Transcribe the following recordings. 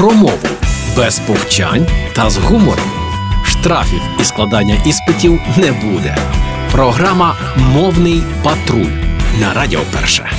про мову без повчань та з гумором. Штрафів і складання іспитів не буде. Програма Мовний патруль на Радіо Перше.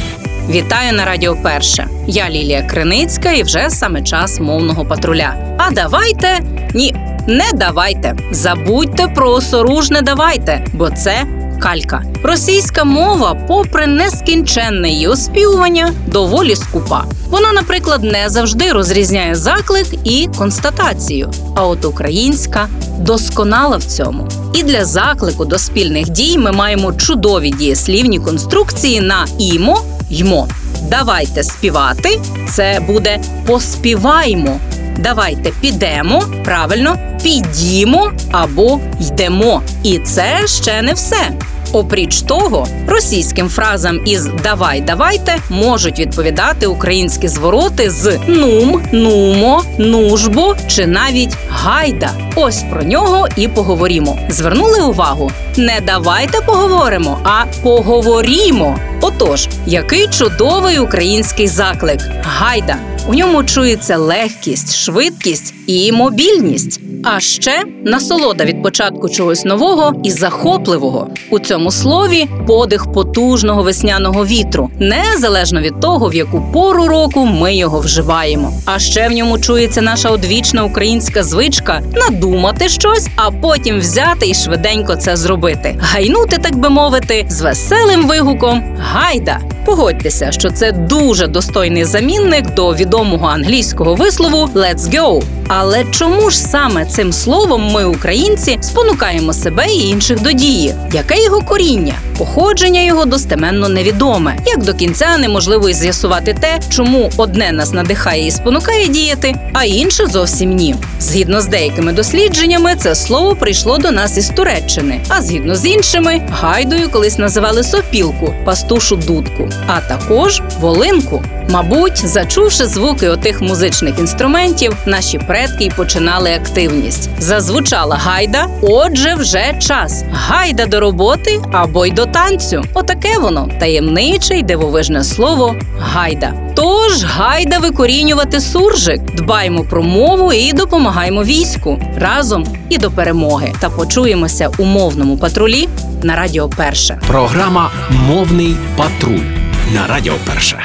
Вітаю на Радіо Перше. Я Лілія Криницька і вже саме час мовного патруля. А давайте ні, не давайте. Забудьте про осоружне давайте, бо це калька. Російська мова, попри нескінченне її оспівування, доволі скупа. Вона, наприклад, не завжди розрізняє заклик і констатацію. А от українська досконала в цьому. І для заклику до спільних дій ми маємо чудові дієслівні конструкції на імо ймо. Давайте співати. Це буде поспіваймо. Давайте підемо, правильно, підімо або йдемо. І це ще не все. Опріч того, російським фразам із давай, давайте можуть відповідати українські звороти з нум, нумо, нужбо чи навіть гайда. Ось про нього і поговоримо. Звернули увагу? Не давайте поговоримо, а поговорімо. Отож, який чудовий український заклик гайда. У ньому чується легкість, швидкість і мобільність. А ще насолода від початку чогось нового і захопливого. У цьому слові подих потужного весняного вітру, незалежно від того, в яку пору року ми його вживаємо. А ще в ньому чується наша одвічна українська звичка надумати щось, а потім взяти і швиденько це зробити. Гайнути, так би мовити, з веселим вигуком гайда. Погодьтеся, що це дуже достойний замінник до відомого англійського вислову «let's go». Але чому ж саме цим словом ми, українці, спонукаємо себе і інших до дії? Яке його коріння? Походження його достеменно невідоме. Як до кінця неможливо і з'ясувати те, чому одне нас надихає і спонукає діяти, а інше зовсім ні. Згідно з деякими дослідженнями, це слово прийшло до нас із Туреччини, а згідно з іншими, гайдою колись називали сопілку, пастушу дудку, а також волинку. Мабуть, зачувши звуки отих музичних інструментів, наші предки й починали активність. Зазвучала гайда, отже, вже час. Гайда до роботи або й до танцю. Отаке воно таємниче й дивовижне слово гайда. Тож гайда викорінювати суржик, дбаймо про мову і допомагаємо війську разом і до перемоги. Та почуємося у мовному патрулі на Радіо Перше. Програма Мовний патруль на Радіо Перше.